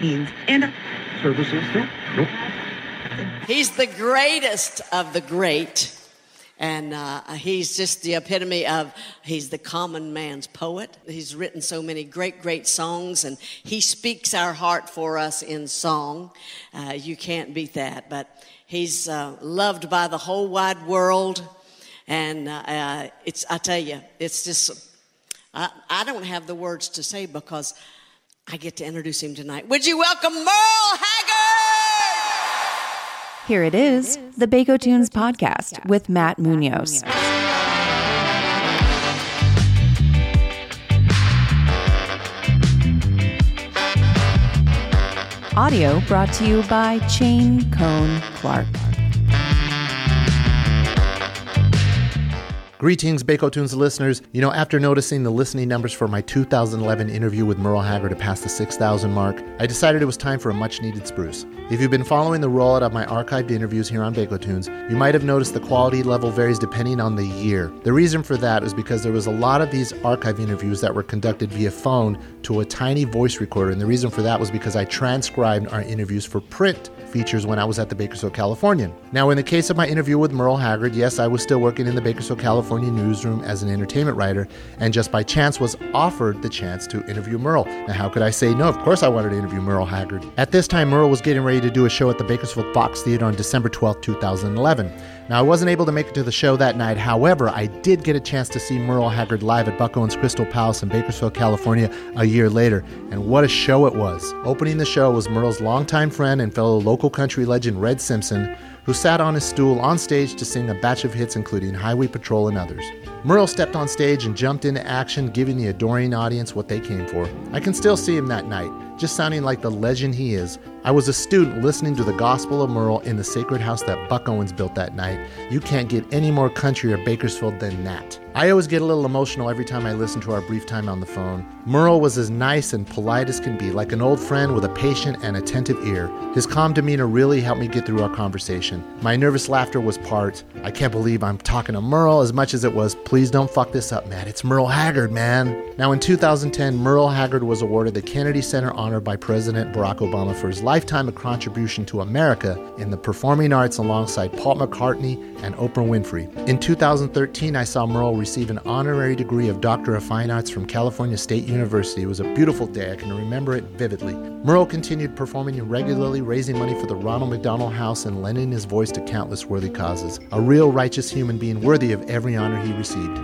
means and services. Nope. He's the greatest of the great. And uh, he's just the epitome of, he's the common man's poet. He's written so many great, great songs, and he speaks our heart for us in song. Uh, you can't beat that. But he's uh, loved by the whole wide world. And uh, uh, it's, I tell you, it's just, I, I don't have the words to say because I get to introduce him tonight. Would you welcome Merle Haggard? Here it is, the Bako Tunes podcast with Matt Munoz. Audio brought to you by Chain Cone Clark. Greetings, Bako Tunes listeners. You know, after noticing the listening numbers for my 2011 interview with Merle Haggard to pass the 6,000 mark, I decided it was time for a much needed spruce. If you've been following the rollout of my archived interviews here on Bako Tunes, you might have noticed the quality level varies depending on the year. The reason for that is because there was a lot of these archive interviews that were conducted via phone to a tiny voice recorder, and the reason for that was because I transcribed our interviews for print features when I was at the Bakersfield Californian. Now, in the case of my interview with Merle Haggard, yes, I was still working in the Bakersfield California newsroom as an entertainment writer, and just by chance was offered the chance to interview Merle. Now, how could I say no? Of course, I wanted to interview Merle Haggard. At this time, Merle was getting ready to do a show at the Bakersfield Fox Theater on December 12, 2011. Now, I wasn't able to make it to the show that night. However, I did get a chance to see Merle Haggard live at Buck Owens Crystal Palace in Bakersfield, California, a year later. And what a show it was! Opening the show was Merle's longtime friend and fellow local country legend Red Simpson, who sat on his stool on stage to sing a batch of hits including Highway Patrol and others. Merle stepped on stage and jumped into action, giving the adoring audience what they came for. I can still see him that night, just sounding like the legend he is. I was a student listening to the Gospel of Merle in the sacred house that Buck Owens built that night. You can't get any more country or Bakersfield than that. I always get a little emotional every time I listen to our brief time on the phone. Merle was as nice and polite as can be, like an old friend with a patient and attentive ear. His calm demeanor really helped me get through our conversation. My nervous laughter was part, I can't believe I'm talking to Merle, as much as it was, please don't fuck this up, Matt. It's Merle Haggard, man. Now, in 2010, Merle Haggard was awarded the Kennedy Center Honor by President Barack Obama for his lifetime of contribution to America in the performing arts alongside Paul McCartney and Oprah Winfrey. In 2013, I saw Merle receive an honorary degree of Doctor of Fine Arts from California State University. It was a beautiful day. I can remember it vividly. Merle continued performing regularly, raising money for the Ronald McDonald House and lending his voice to countless worthy causes. A real righteous human being worthy of every honor he received.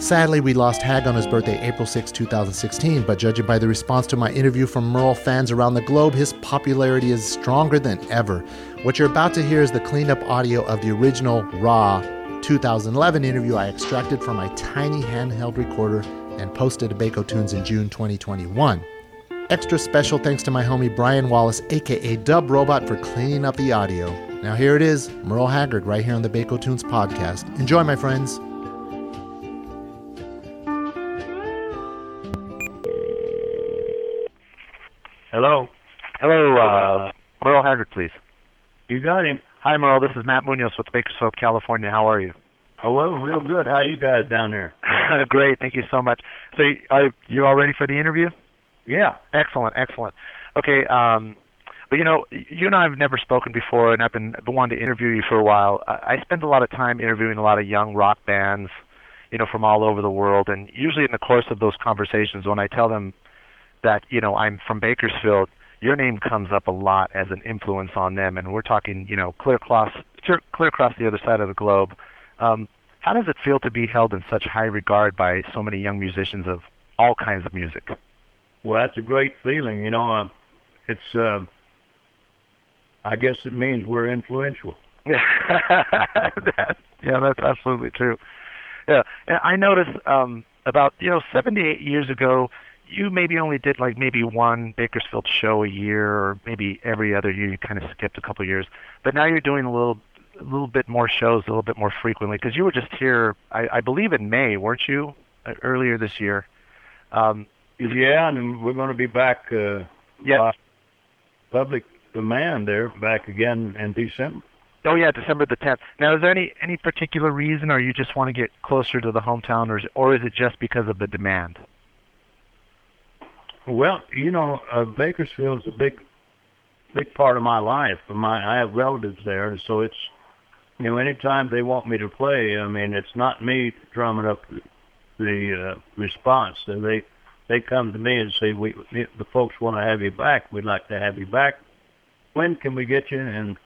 Sadly, we lost Hag on his birthday, April 6, 2016, but judging by the response to my interview from Merle fans around the globe, his popularity is stronger than ever. What you're about to hear is the cleaned up audio of the original, raw 2011 interview I extracted from my tiny handheld recorder and posted to Bako Tunes in June 2021. Extra special thanks to my homie Brian Wallace, aka Dub Robot, for cleaning up the audio. Now here it is, Merle Haggard, right here on the Bako Tunes podcast. Enjoy, my friends. Hello. Hello, uh, Merle Haggard, please. You got him. Hi, Merle. This is Matt Munoz with Bakersfield, California. How are you? Hello, real good. How are you guys down there? Great. Thank you so much. So, are you all ready for the interview? Yeah. Excellent. Excellent. Okay. Um, but you know, you and I have never spoken before, and I've been been wanting to interview you for a while. I, I spend a lot of time interviewing a lot of young rock bands, you know, from all over the world, and usually in the course of those conversations, when I tell them that you know I'm from Bakersfield, your name comes up a lot as an influence on them, and we're talking you know clear across clear across the other side of the globe. Um, how does it feel to be held in such high regard by so many young musicians of all kinds of music? Well, that's a great feeling. You know, uh, it's. Uh, I guess it means we're influential. yeah, that's absolutely true. Yeah, and I noticed um, about you know seven to eight years ago, you maybe only did like maybe one Bakersfield show a year, or maybe every other year. You kind of skipped a couple of years, but now you're doing a little, a little bit more shows, a little bit more frequently. Because you were just here, I, I believe, in May, weren't you? Uh, earlier this year. Um, yeah, and we're going to be back. Uh, yeah. Public demand there back again in December. Oh yeah, December the 10th. Now, is there any any particular reason, or you just want to get closer to the hometown, or is, or is it just because of the demand? Well, you know, uh, Bakersfield's a big big part of my life. My I have relatives there, and so it's you know anytime they want me to play, I mean it's not me drumming up the uh, response. They they come to me and say, "We the folks want to have you back. We'd like to have you back. When can we get you?" And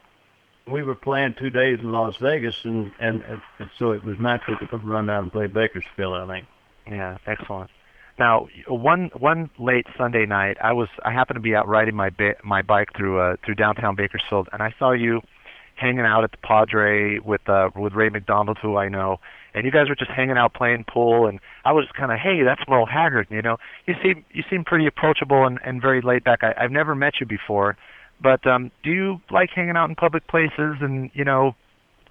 we were playing two days in Las Vegas, and and, and so it was natural to run down and play Bakersfield. I think. Yeah, excellent. Now, one one late Sunday night, I was I happened to be out riding my ba- my bike through uh, through downtown Bakersfield, and I saw you hanging out at the Padre with uh, with Ray McDonald, who I know, and you guys were just hanging out playing pool, and I was kind of, hey, that's Merle Haggard, you know. You seem you seem pretty approachable and and very laid back. I, I've never met you before, but um, do you like hanging out in public places and you know,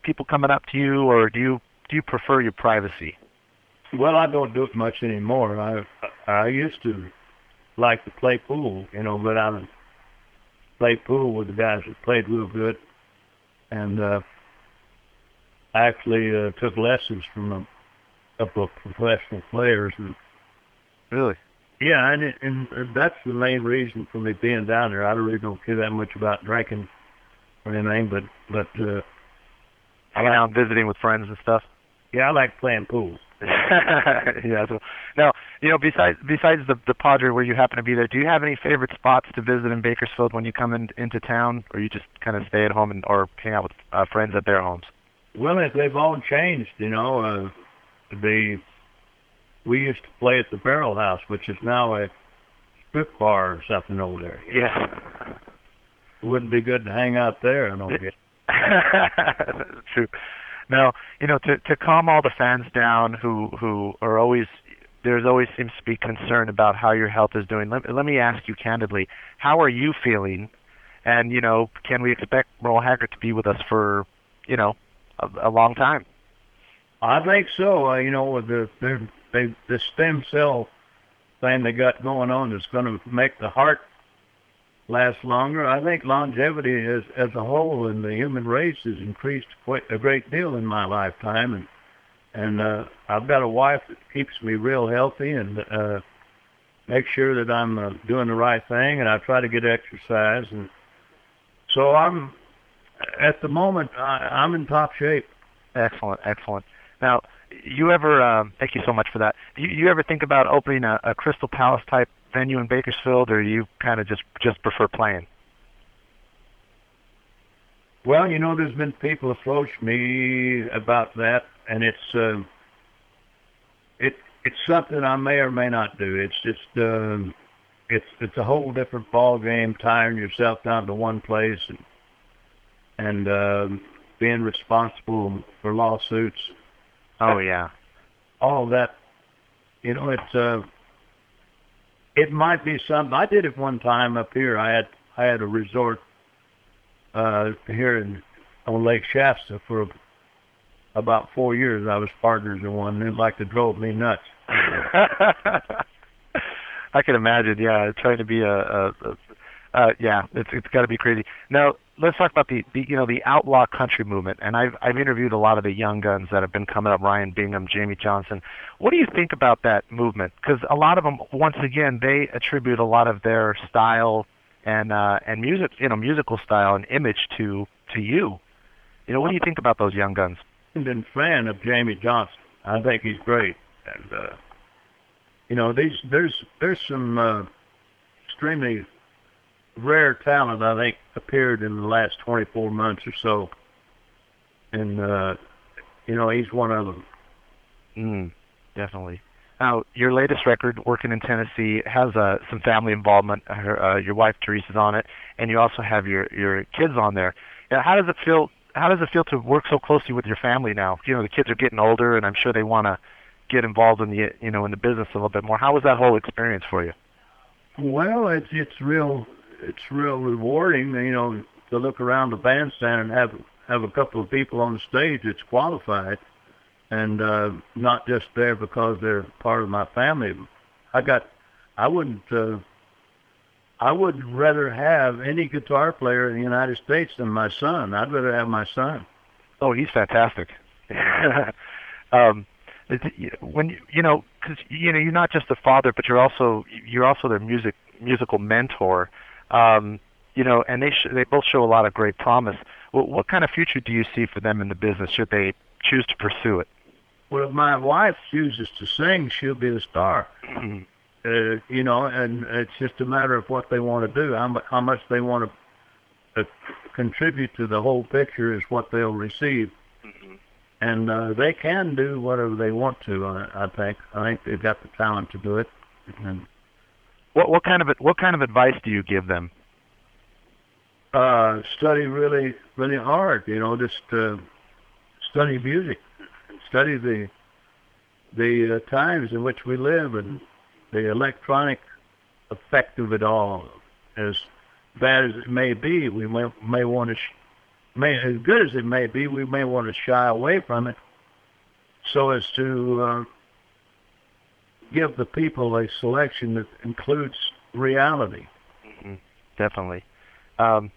people coming up to you, or do you do you prefer your privacy? Well, I don't do it much anymore. I I used to like to play pool, you know, but I play pool with the guys that played real good, and uh, I actually uh, took lessons from a couple of professional players. And, really? Yeah, and, it, and that's the main reason for me being down there. I really don't care that much about drinking or anything, but but uh, hanging out, visiting with friends and stuff. Yeah, I like playing pool. yeah. So now, you know, besides besides the the Padre where you happen to be there, do you have any favorite spots to visit in Bakersfield when you come in, into town, or you just kind of stay at home and or hang out with uh, friends at their homes? Well, they've all changed. You know, uh, the we used to play at the Barrel House, which is now a strip bar or something over there. Yeah. It wouldn't be good to hang out there, I don't get. That's true. Now, you know, to to calm all the fans down who who are always there's always seems to be concern about how your health is doing. Let, let me ask you candidly, how are you feeling? And you know, can we expect Merle Haggard to be with us for, you know, a, a long time? I think so. Uh, you know, with the the the stem cell thing they got going on is going to make the heart last longer. I think longevity as as a whole in the human race has increased quite a great deal in my lifetime, and and uh, I've got a wife that keeps me real healthy and uh, makes sure that I'm uh, doing the right thing, and I try to get exercise, and so I'm at the moment I, I'm in top shape. Excellent, excellent. Now, you ever? Um, thank you so much for that. You, you ever think about opening a, a Crystal Palace type venue in Bakersfield, or you kind of just just prefer playing? Well, you know, there's been people approach me about that, and it's uh, it it's something I may or may not do. It's just um, it's it's a whole different ball game, tiring yourself down to one place and and um, being responsible for lawsuits. Oh yeah, all that. You know, it's uh, it might be something. I did it one time up here. I had I had a resort uh, here in on Lake Shasta for about four years. I was partners in one, and it like it drove me nuts. I can imagine. Yeah, trying to be a, a, a uh, yeah, it's it's got to be crazy. Now let's talk about the, the you know the outlaw country movement. And I've I've interviewed a lot of the young guns that have been coming up. Ryan Bingham, Jamey Johnson. What do you think about that movement? Because a lot of them, once again, they attribute a lot of their style and uh, and music, you know, musical style and image to to you. You know, what do you think about those young guns? I've been a fan of Jamey Johnson. I think he's great, and uh, you know, these there's there's some uh, extremely rare talent I think appeared in the last 24 months or so, and uh, you know he's one of them. Mm, definitely. Now, your latest record, "Working in Tennessee," has uh, some family involvement. Her, uh, your wife Teresa's on it, and you also have your your kids on there. Now, how does it feel? How does it feel to work so closely with your family now? You know, the kids are getting older, and I'm sure they want to get involved in the you know in the business a little bit more. How was that whole experience for you? Well, it's it's real it's real rewarding, you know, to look around the bandstand and have have a couple of people on the stage that's qualified, and uh, not just there because they're part of my family. I got, I wouldn't, uh, I would rather have any guitar player in the United States than my son. I'd rather have my son. Oh, he's fantastic. um, when you, you know, because you know, you're not just a father, but you're also you're also their music musical mentor um, you know, and they sh- they both show a lot of great promise. What, what kind of future do you see for them in the business? Should they choose to pursue it? Well, if my wife chooses to sing, she'll be the star. uh, you know, and it's just a matter of what they want to do. How, how much they want to uh, contribute to the whole picture is what they'll receive. And uh, they can do whatever they want to. I, I think. I think they've got the talent to do it. And What what kind of what kind of advice do you give them? uh, study really, really hard. You know, just uh, study music, study the the uh, times in which we live, and the electronic effect of it all. As bad as it may be, we may may want to, sh- may as good as it may be, we may want to shy away from it, so as to uh, give the people a selection that includes reality. Definitely. Um,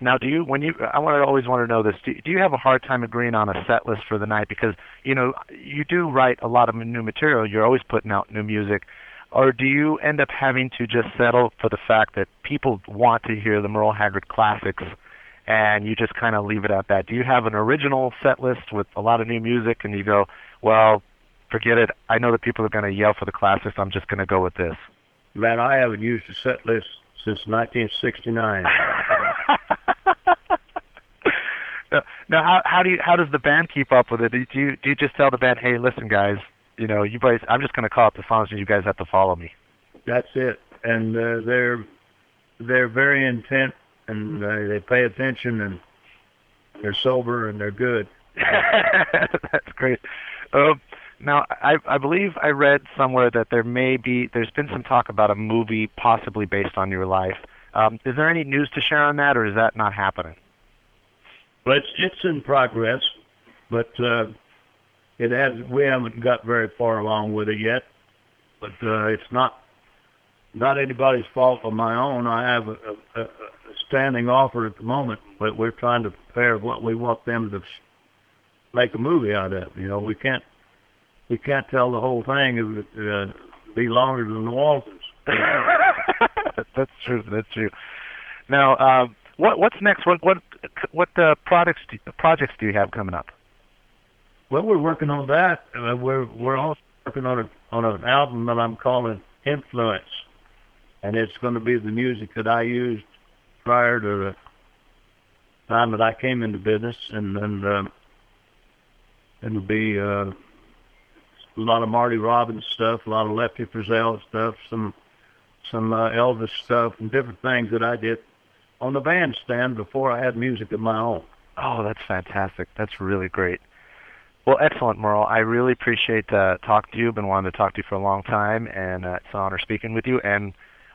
now, do you when you I want to always want to know this. Do, do you have a hard time agreeing on a set list for the night because you know you do write a lot of new material. You're always putting out new music, or do you end up having to just settle for the fact that people want to hear the Merle Haggard classics, and you just kind of leave it at that? Do you have an original set list with a lot of new music, and you go, well, forget it. I know that people are going to yell for the classics. I'm just going to go with this. Man, I haven't used a set list since 1969. Now, now, how how do you how does the band keep up with it? Do you do you just tell the band, hey, listen, guys, you know, you guys, I'm just going to call up the songs, and you guys have to follow me. That's it. And uh, they're they're very intent, and uh, they pay attention, and they're sober, and they're good. That's great. Um, now, I I believe I read somewhere that there may be there's been some talk about a movie possibly based on your life. Um, is there any news to share on that, or is that not happening? Well, it's it's in progress, but uh, it has we haven't got very far along with it yet. But uh, it's not not anybody's fault of my own. I have a, a, a standing offer at the moment, but we're trying to prepare what we want them to make a movie out of. You know, we can't we can't tell the whole thing. It would uh, be longer than the Waltons. that's true. That's true. Now, uh, what what's next? What what what uh, products do, projects do you have coming up? Well, we're working on that. Uh, we're we're also working on a on an album that I'm calling Influence, and it's going to be the music that I used prior to the time that I came into business, and then um, it'll be uh, a lot of Marty Robbins stuff, a lot of Lefty Frizzell stuff, some some uh, Elvis stuff, and different things that I did on the bandstand before I had music of my own. Oh, that's fantastic. That's really great. Well, excellent, Merle. I really appreciate uh, talking to you. Been wanting to talk to you for a long time, and uh, it's an honor speaking with you. And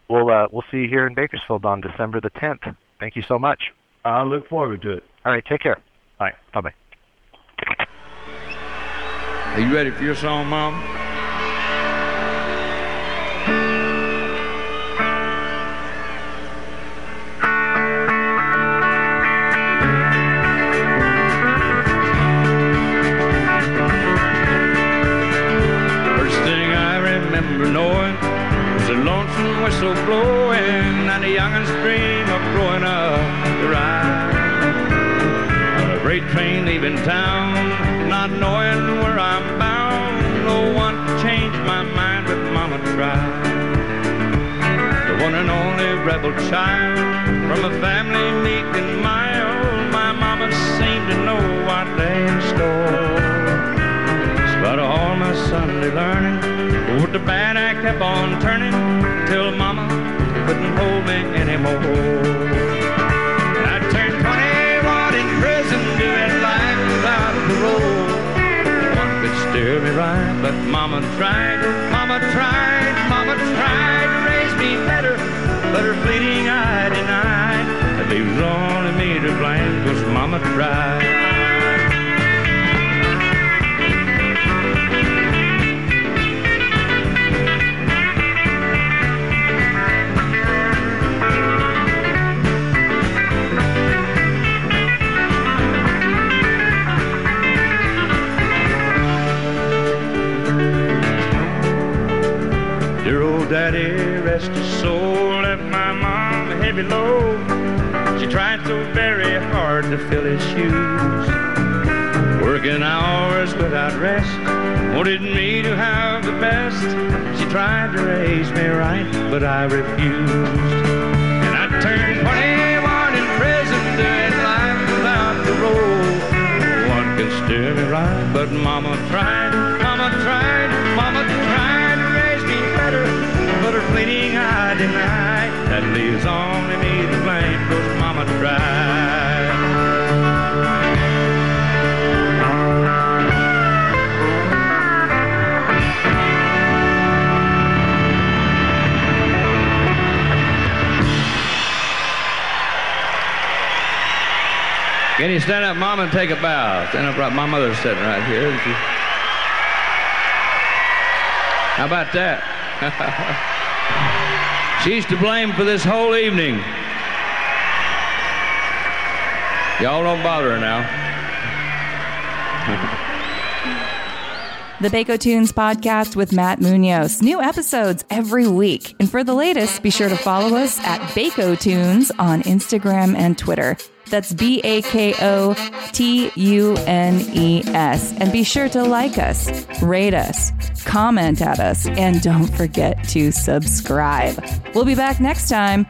we'll uh, we'll see you here in Bakersfield on December the 10th. Thank you so much. I look forward to it. All right, take care. Bye. Bye bye. Are you ready for your song, Mom? First thing I remember knowing was a lonesome whistle blowing and a youngin's dream of growing up to ride on a freight train leaving town, rebel child from a family meek and mild. My mama seemed to know what lay in store. Despite all my Sunday learning, with the bad I kept on turning till Mama couldn't hold me anymore. I turned 21 in prison, doing life without parole. One could steer me right, but Mama tried, Mama Working hours without rest, wanted me to have the best. She tried to raise me right, but I refused. And I turned 21 in prison, doing life without parole. One can steer me right, but Mama tried, Mama tried, Mama tried to raise me better, but her pleading I deny. That leaves only me to blame, cause Mama tried. You stand up, Mom, and take a bow? Stand up right. My mother's sitting right here. How about that? She's to blame for this whole evening. Y'all don't bother her now. The Bako Tunes podcast with Matt Munoz. New episodes every week. And for the latest, be sure to follow us at Bako Tunes on Instagram and Twitter. That's B A K O T U N E S. And be sure to like us, rate us, comment at us, and don't forget to subscribe. We'll be back next time.